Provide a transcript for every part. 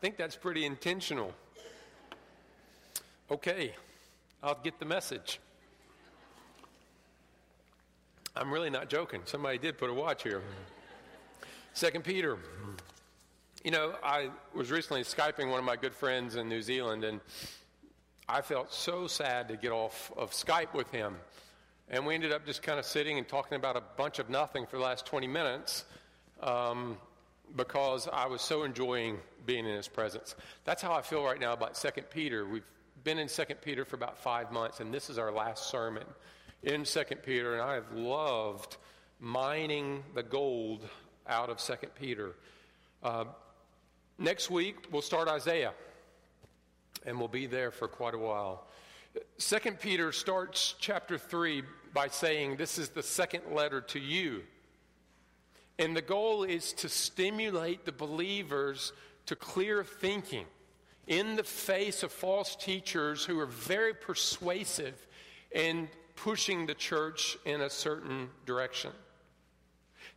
think that's pretty intentional. Okay, I'll get the message. I'm really not joking. Somebody did put a watch here. Second Peter. You know, I was recently Skyping one of my good friends in New Zealand, and I felt so sad to get off of Skype with him. And we ended up just kind of sitting and talking about a bunch of nothing for the last 20 minutes um, because I was so enjoying being in his presence. That's how I feel right now about 2 Peter. We've been in 2 Peter for about five months, and this is our last sermon in 2 Peter, and I have loved mining the gold out of 2 Peter. Uh, Next week, we'll start Isaiah, and we'll be there for quite a while. Second Peter starts chapter 3 by saying, This is the second letter to you. And the goal is to stimulate the believers to clear thinking in the face of false teachers who are very persuasive and pushing the church in a certain direction.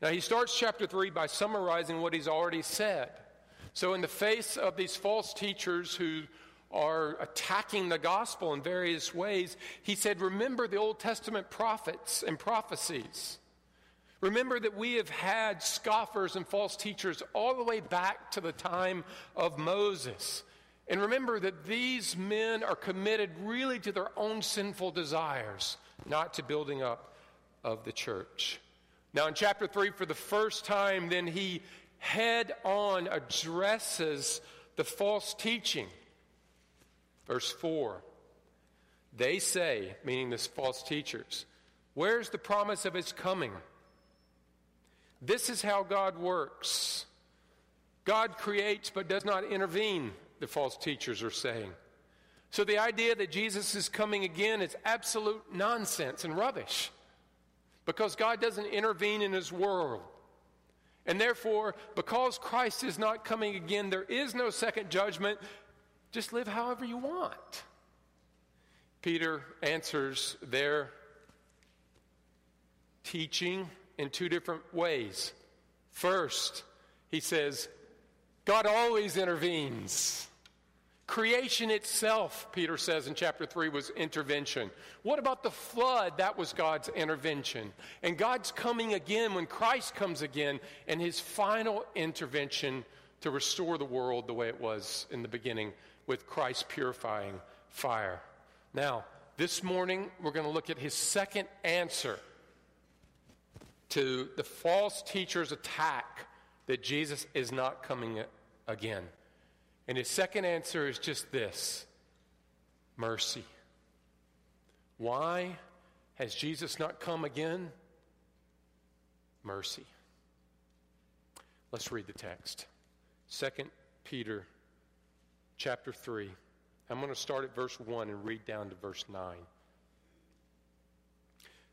Now, he starts chapter 3 by summarizing what he's already said. So, in the face of these false teachers who are attacking the gospel in various ways, he said, Remember the Old Testament prophets and prophecies. Remember that we have had scoffers and false teachers all the way back to the time of Moses. And remember that these men are committed really to their own sinful desires, not to building up of the church. Now, in chapter 3, for the first time, then he head on addresses the false teaching. Verse 4 They say, meaning the false teachers, Where's the promise of his coming? This is how God works. God creates but does not intervene, the false teachers are saying. So the idea that Jesus is coming again is absolute nonsense and rubbish because God doesn't intervene in his world. And therefore, because Christ is not coming again, there is no second judgment. Just live however you want. Peter answers their teaching in two different ways. First, he says, God always intervenes. Creation itself, Peter says in chapter 3, was intervention. What about the flood? That was God's intervention. And God's coming again when Christ comes again, and his final intervention to restore the world the way it was in the beginning with Christ purifying fire. Now, this morning, we're going to look at his second answer to the false teacher's attack that Jesus is not coming again. And his second answer is just this mercy. Why has Jesus not come again? Mercy. Let's read the text. 2 Peter chapter 3. I'm going to start at verse 1 and read down to verse 9.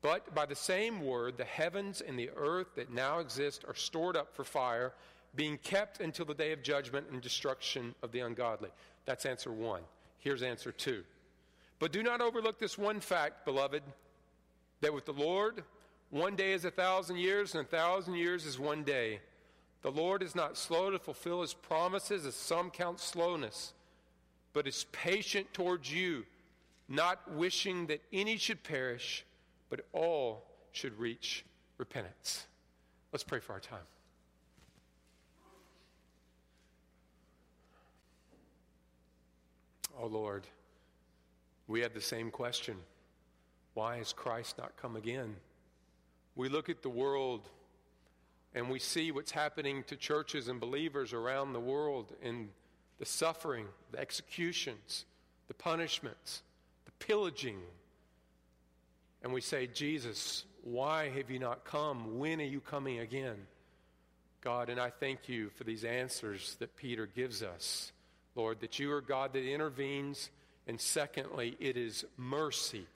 But by the same word, the heavens and the earth that now exist are stored up for fire being kept until the day of judgment and destruction of the ungodly. That's answer one. Here's answer two. But do not overlook this one fact, beloved, that with the Lord, one day is a thousand years, and a thousand years is one day. The Lord is not slow to fulfill his promises, as some count slowness, but is patient towards you, not wishing that any should perish, but all should reach repentance. Let's pray for our time. oh Lord, we have the same question. Why has Christ not come again? We look at the world and we see what's happening to churches and believers around the world in the suffering, the executions, the punishments, the pillaging. And we say, Jesus, why have you not come? When are you coming again? God, and I thank you for these answers that Peter gives us. Lord, that you are God that intervenes. And secondly, it is mercy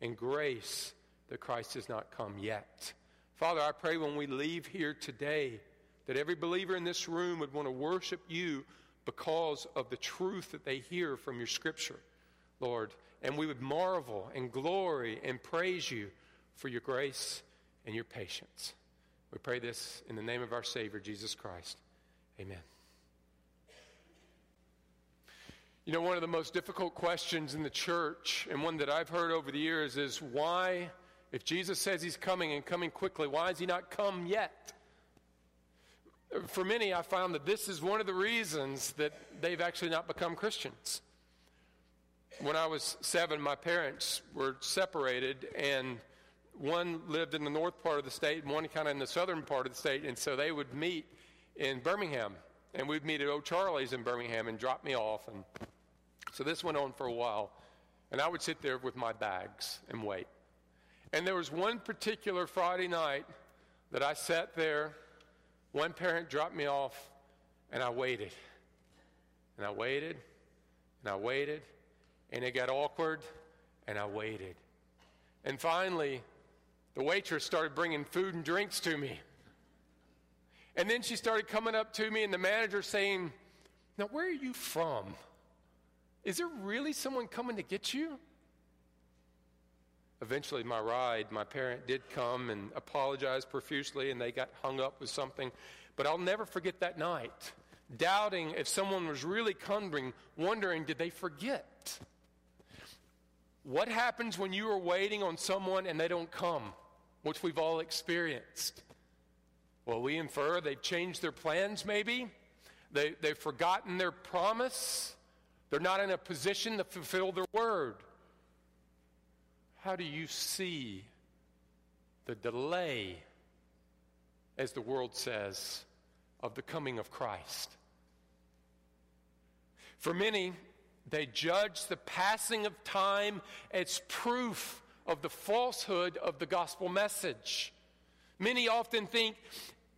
and grace that Christ has not come yet. Father, I pray when we leave here today that every believer in this room would want to worship you because of the truth that they hear from your scripture, Lord. And we would marvel and glory and praise you for your grace and your patience. We pray this in the name of our Savior, Jesus Christ. Amen. You know, one of the most difficult questions in the church, and one that I've heard over the years, is why, if Jesus says he's coming and coming quickly, why has he not come yet? For many, I found that this is one of the reasons that they've actually not become Christians. When I was seven, my parents were separated, and one lived in the north part of the state and one kind of in the southern part of the state. And so they would meet in Birmingham. And we'd meet at O'Charley's in Birmingham and drop me off. And so this went on for a while. And I would sit there with my bags and wait. And there was one particular Friday night that I sat there. One parent dropped me off, and I waited. And I waited, and I waited, and it got awkward, and I waited. And finally, the waitress started bringing food and drinks to me. And then she started coming up to me, and the manager saying, Now, where are you from? Is there really someone coming to get you? Eventually, my ride, my parent did come and apologize profusely, and they got hung up with something. But I'll never forget that night, doubting if someone was really coming, wondering, did they forget? What happens when you are waiting on someone and they don't come? which we've all experienced. Well, we infer they've changed their plans, maybe. They, they've forgotten their promise. They're not in a position to fulfill their word. How do you see the delay, as the world says, of the coming of Christ? For many, they judge the passing of time as proof of the falsehood of the gospel message. Many often think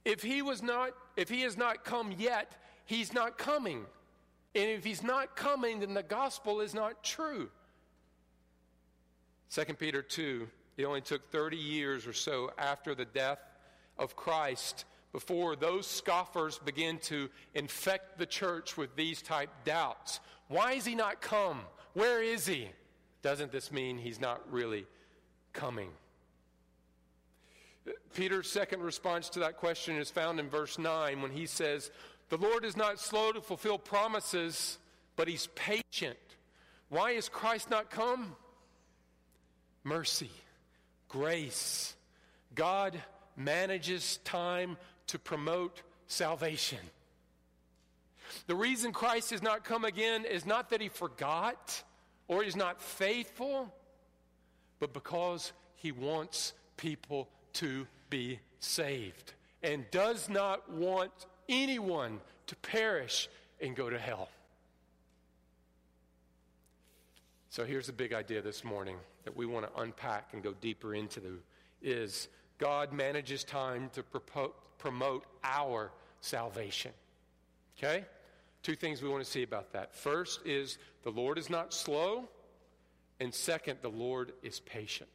if he was not if he has not come yet, he's not coming. And if he's not coming, then the gospel is not true. 2 Peter 2, it only took 30 years or so after the death of Christ before those scoffers begin to infect the church with these type doubts. Why is he not come? Where is he? Doesn't this mean he's not really coming? Peter's second response to that question is found in verse 9 when he says, The Lord is not slow to fulfill promises, but he's patient. Why has Christ not come? Mercy, grace. God manages time to promote salvation. The reason Christ has not come again is not that he forgot or he's not faithful but because he wants people to be saved and does not want anyone to perish and go to hell. So here's a big idea this morning that we want to unpack and go deeper into is God manages time to promote our salvation. Okay? Two things we want to see about that. First is the Lord is not slow and second, the Lord is patient.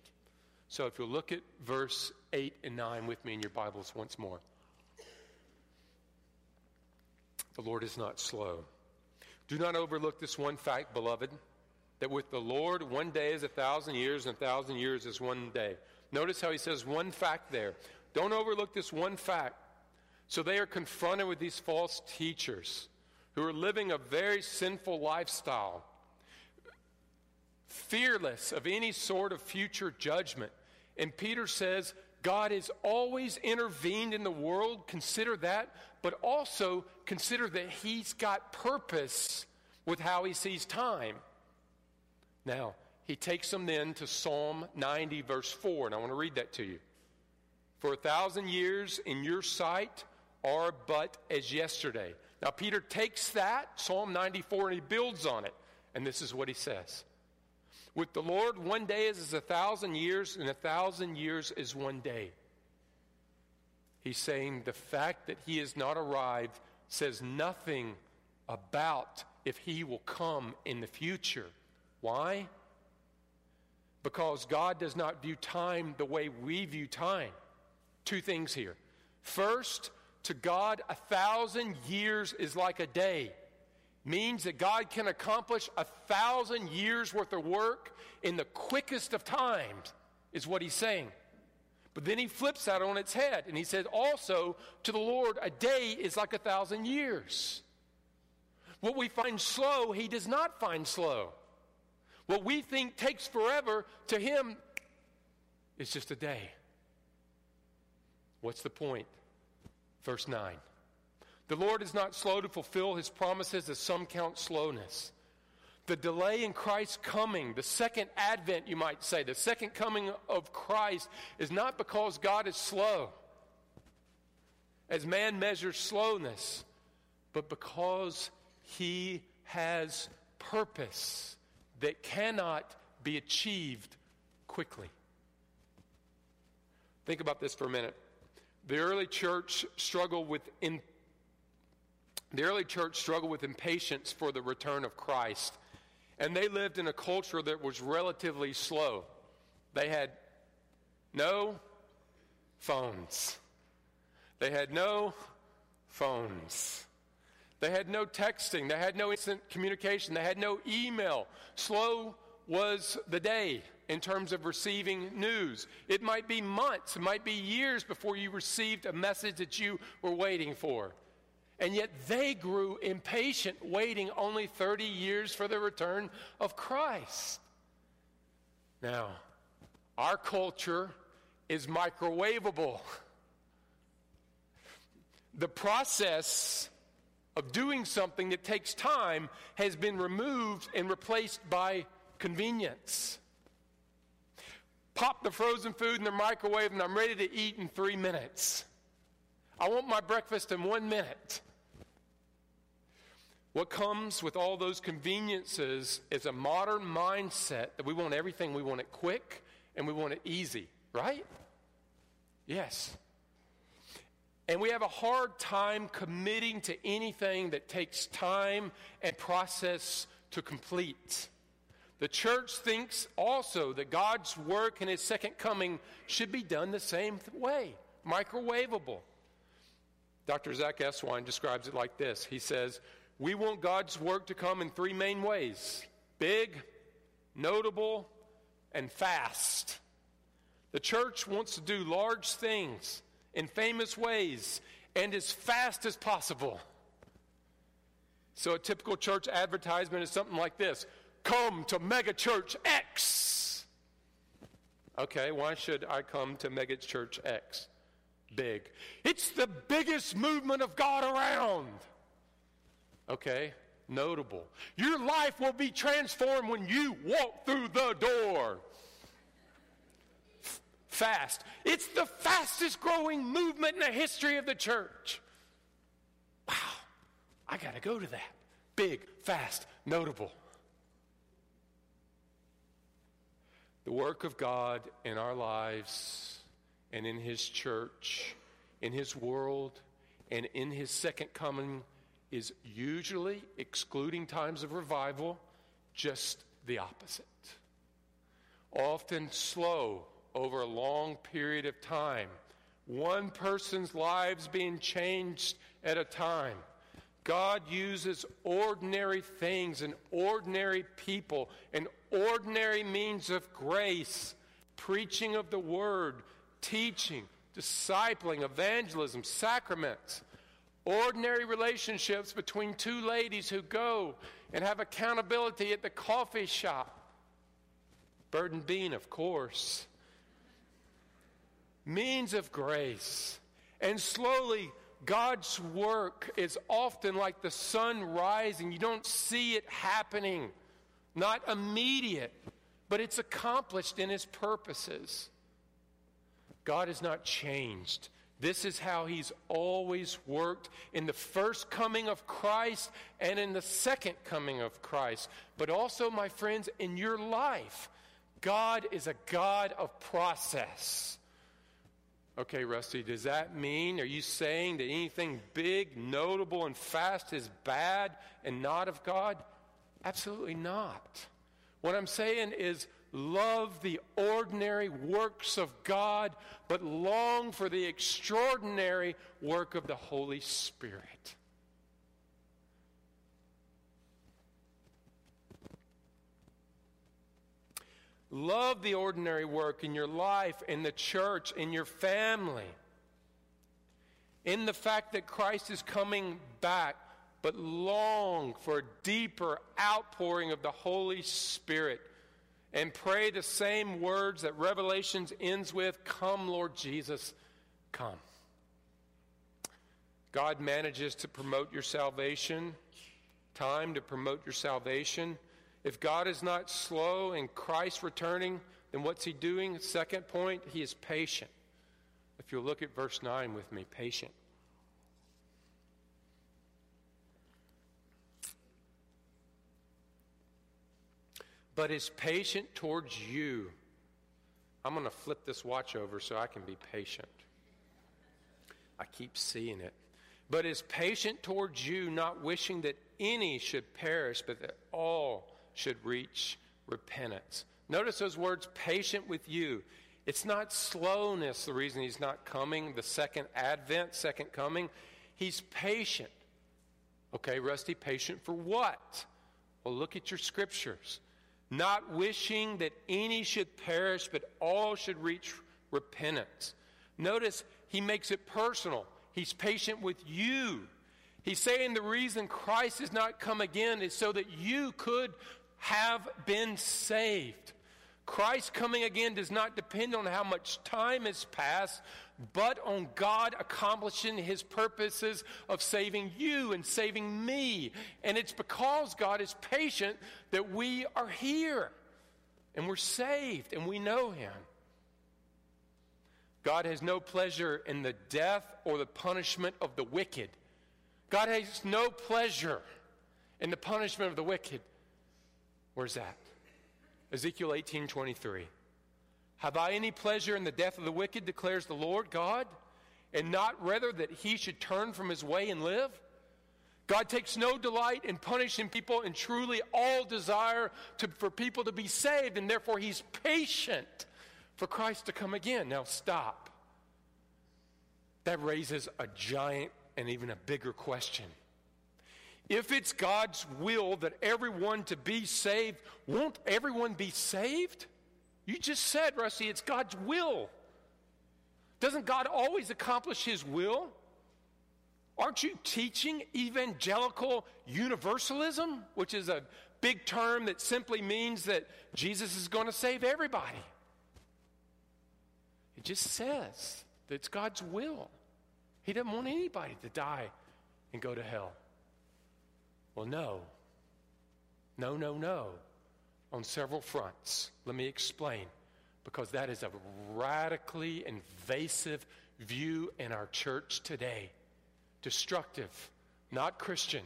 So if you'll look at verse 8 and 9 with me in your Bibles once more. The Lord is not slow. Do not overlook this one fact, beloved, that with the Lord, one day is a thousand years, and a thousand years is one day. Notice how he says one fact there. Don't overlook this one fact. So they are confronted with these false teachers who are living a very sinful lifestyle fearless of any sort of future judgment. And Peter says, God has always intervened in the world. Consider that, but also consider that He's got purpose with how He sees time. Now, he takes them then to Psalm 90, verse 4, and I want to read that to you. For a thousand years in your sight are but as yesterday. Now, Peter takes that, Psalm 94, and he builds on it. And this is what he says With the Lord, one day is as a thousand years, and a thousand years is one day. He's saying the fact that he has not arrived says nothing about if he will come in the future. Why? Because God does not view time the way we view time. Two things here. First, to God, a thousand years is like a day. Means that God can accomplish a thousand years worth of work in the quickest of times, is what he's saying. But then he flips that on its head and he says, also, to the Lord, a day is like a thousand years. What we find slow, he does not find slow. What we think takes forever, to him, is just a day. What's the point? Verse 9. The Lord is not slow to fulfill his promises, as some count slowness. The delay in Christ's coming, the second advent, you might say, the second coming of Christ, is not because God is slow, as man measures slowness, but because he has purpose that cannot be achieved quickly. Think about this for a minute. The early church struggled with in, the early church struggled with impatience for the return of Christ. And they lived in a culture that was relatively slow. They had no phones. They had no phones. They had no texting. They had no instant communication. They had no email. Slow was the day in terms of receiving news. It might be months, it might be years before you received a message that you were waiting for. And yet they grew impatient, waiting only 30 years for the return of Christ. Now, our culture is microwavable. The process of doing something that takes time has been removed and replaced by convenience. Pop the frozen food in the microwave and I'm ready to eat in three minutes. I want my breakfast in one minute. What comes with all those conveniences is a modern mindset that we want everything, we want it quick and we want it easy, right? Yes. And we have a hard time committing to anything that takes time and process to complete. The church thinks also that God's work in his second coming should be done the same way microwavable. Dr. Zach Eswine describes it like this He says, We want God's work to come in three main ways big, notable, and fast. The church wants to do large things in famous ways and as fast as possible. So, a typical church advertisement is something like this Come to Mega Church X. Okay, why should I come to Mega Church X? Big. It's the biggest movement of God around. Okay, notable. Your life will be transformed when you walk through the door fast. It's the fastest growing movement in the history of the church. Wow, I got to go to that. Big, fast, notable. The work of God in our lives and in His church, in His world, and in His second coming is usually, excluding times of revival, just the opposite. Often slow over a long period of time. One person's lives being changed at a time. God uses ordinary things and ordinary people and ordinary means of grace, preaching of the word, teaching, discipling, evangelism, sacraments, ordinary relationships between two ladies who go and have accountability at the coffee shop. Burden Bean, of course means of grace. And slowly, God's work is often like the sun rising. You don't see it happening not immediate, but it's accomplished in His purposes. God has not changed. This is how He's always worked in the first coming of Christ and in the second coming of Christ. But also, my friends, in your life, God is a God of process. Okay, Rusty, does that mean, are you saying that anything big, notable, and fast is bad and not of God? Absolutely not. What I'm saying is love the ordinary works of God, but long for the extraordinary work of the Holy Spirit. Love the ordinary work in your life, in the church, in your family. In the fact that Christ is coming back, but long for a deeper outpouring of the Holy Spirit. And pray the same words that Revelations ends with Come, Lord Jesus, come. God manages to promote your salvation, time to promote your salvation. If God is not slow in Christ returning, then what's he doing? Second point, he is patient. If you'll look at verse 9 with me, patient. But is patient towards you. I'm going to flip this watch over so I can be patient. I keep seeing it. But is patient towards you, not wishing that any should perish, but that all should reach repentance. Notice those words, patient with you. It's not slowness the reason he's not coming, the second advent, second coming. He's patient. Okay, Rusty, patient for what? Well, look at your scriptures. Not wishing that any should perish, but all should reach repentance. Notice he makes it personal. He's patient with you. He's saying the reason Christ has not come again is so that you could have been saved. Christ coming again does not depend on how much time has passed, but on God accomplishing his purposes of saving you and saving me. And it's because God is patient that we are here and we're saved and we know him. God has no pleasure in the death or the punishment of the wicked. God has no pleasure in the punishment of the wicked. Where's that? Ezekiel 18:23. Have I any pleasure in the death of the wicked, declares the Lord God, and not rather that he should turn from his way and live? God takes no delight in punishing people and truly all desire to, for people to be saved, and therefore he's patient for Christ to come again. Now stop. That raises a giant and even a bigger question. If it's God's will that everyone to be saved, won't everyone be saved? You just said, Rusty, it's God's will. Doesn't God always accomplish his will? Aren't you teaching evangelical universalism, which is a big term that simply means that Jesus is going to save everybody? It just says that it's God's will. He doesn't want anybody to die and go to hell. Well, no. No, no, no. On several fronts. Let me explain. Because that is a radically invasive view in our church today. Destructive, not Christian.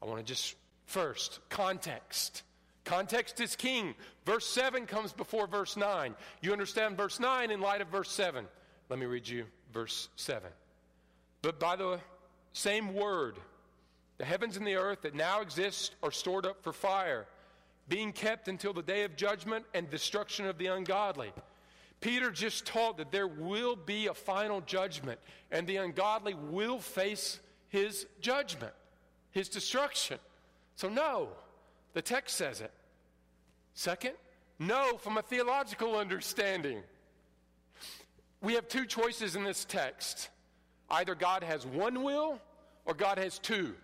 I want to just first, context. Context is king. Verse 7 comes before verse 9. You understand verse 9 in light of verse 7. Let me read you verse 7. But by the same word, the heavens and the earth that now exist are stored up for fire, being kept until the day of judgment and destruction of the ungodly. Peter just taught that there will be a final judgment, and the ungodly will face his judgment, his destruction. So, no, the text says it. Second, no, from a theological understanding. We have two choices in this text either God has one will or God has two.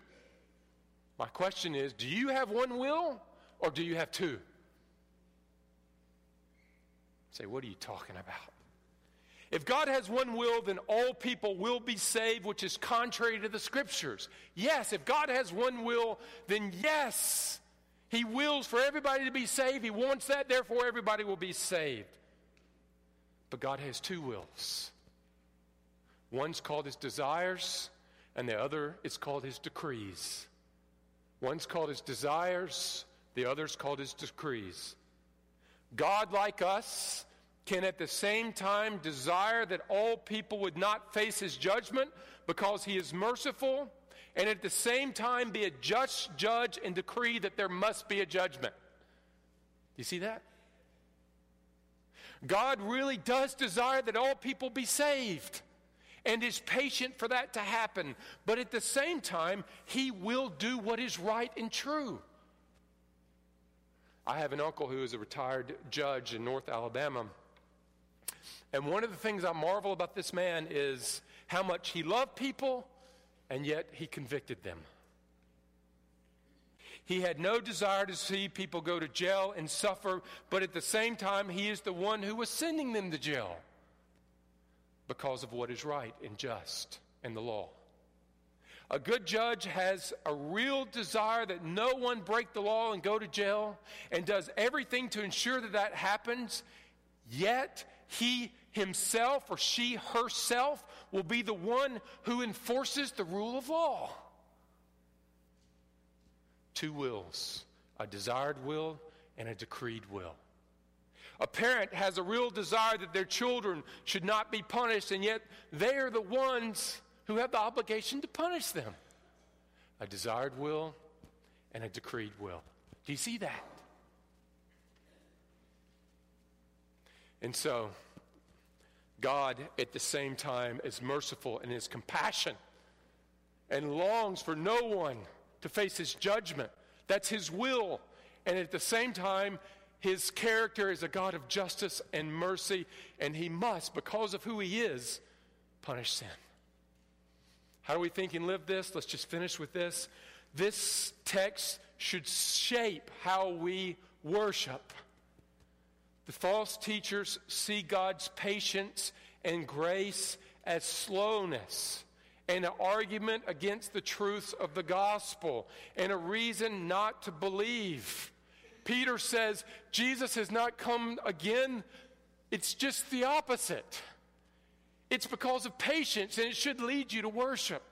My question is do you have one will or do you have two? Say, what are you talking about? If God has one will, then all people will be saved, which is contrary to the scriptures. Yes, if God has one will, then yes, He wills for everybody to be saved. He wants that, therefore, everybody will be saved. But God has two wills one's called his desires, and the other is called his decrees. One's called his desires, the other's called his decrees. God, like us, can at the same time desire that all people would not face his judgment because he is merciful, and at the same time be a just judge and decree that there must be a judgment. Do you see that? God really does desire that all people be saved and is patient for that to happen. But at the same time, He will do what is right and true. I have an uncle who is a retired judge in North Alabama. And one of the things I marvel about this man is how much he loved people and yet he convicted them. He had no desire to see people go to jail and suffer, but at the same time, he is the one who was sending them to jail because of what is right and just in the law. A good judge has a real desire that no one break the law and go to jail and does everything to ensure that that happens, yet he himself or she herself will be the one who enforces the rule of law two wills a desired will and a decreed will. A parent has a real desire that their children should not be punished, and yet they are the ones who have the obligation to punish them. A desired will and a decreed will. Do you see that? And so, God, at the same time, is merciful and is compassion and longs for no one to face his judgment. That's his will. And at the same time, his character is a God of justice and mercy, and he must, because of who he is, punish sin. How do we think and live this? Let's just finish with this. This text should shape how we worship. The false teachers see God's patience and grace as slowness and an argument against the truths of the gospel and a reason not to believe. Peter says Jesus has not come again. It's just the opposite. It's because of patience, and it should lead you to worship.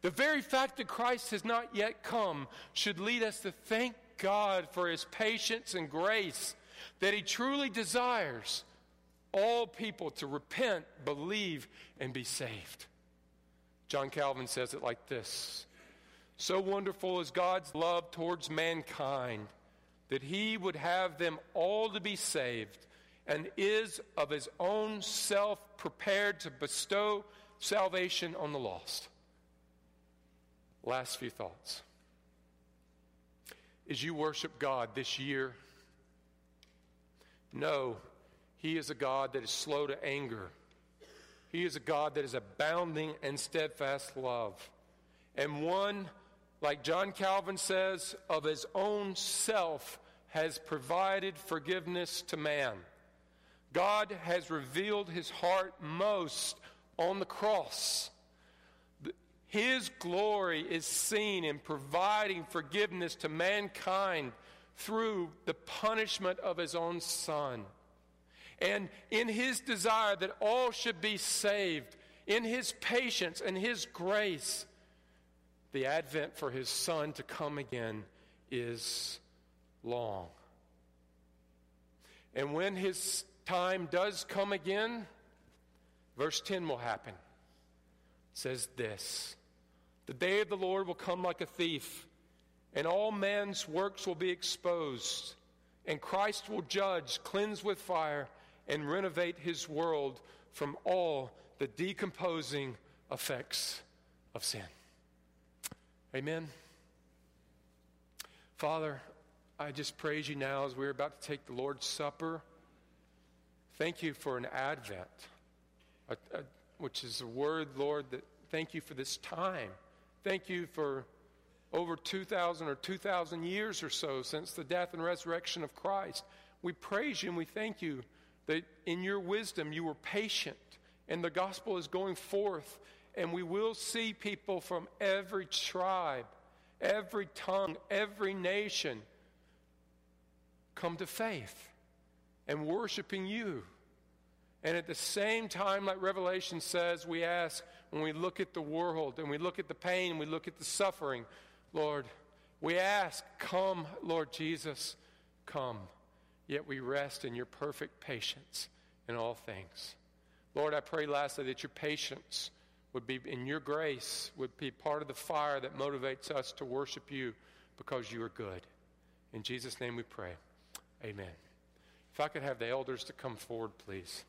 The very fact that Christ has not yet come should lead us to thank God for his patience and grace, that he truly desires all people to repent, believe, and be saved. John Calvin says it like this So wonderful is God's love towards mankind that he would have them all to be saved and is of his own self prepared to bestow salvation on the lost. Last few thoughts. As you worship God this year, know He is a God that is slow to anger he is a God that is abounding in steadfast love. And one, like John Calvin says, of his own self has provided forgiveness to man. God has revealed his heart most on the cross. His glory is seen in providing forgiveness to mankind through the punishment of his own Son. And in his desire that all should be saved, in his patience and his grace, the advent for his son to come again is long. And when his time does come again, verse 10 will happen. It says this The day of the Lord will come like a thief, and all man's works will be exposed, and Christ will judge, cleanse with fire and renovate his world from all the decomposing effects of sin. Amen. Father, I just praise you now as we're about to take the Lord's Supper. Thank you for an Advent, a, a, which is a word, Lord, that thank you for this time. Thank you for over 2,000 or 2,000 years or so since the death and resurrection of Christ. We praise you and we thank you that in your wisdom you were patient and the gospel is going forth and we will see people from every tribe every tongue, every nation come to faith and worshiping you. And at the same time, like Revelation says, we ask when we look at the world and we look at the pain and we look at the suffering, Lord, we ask, come, Lord Jesus, come. Yet we rest in your perfect patience in all things. Lord, I pray lastly that your patience would be in your grace, would be part of the fire that motivates us to worship you because you are good. In Jesus' name we pray. Amen. If I could have the elders to come forward, please.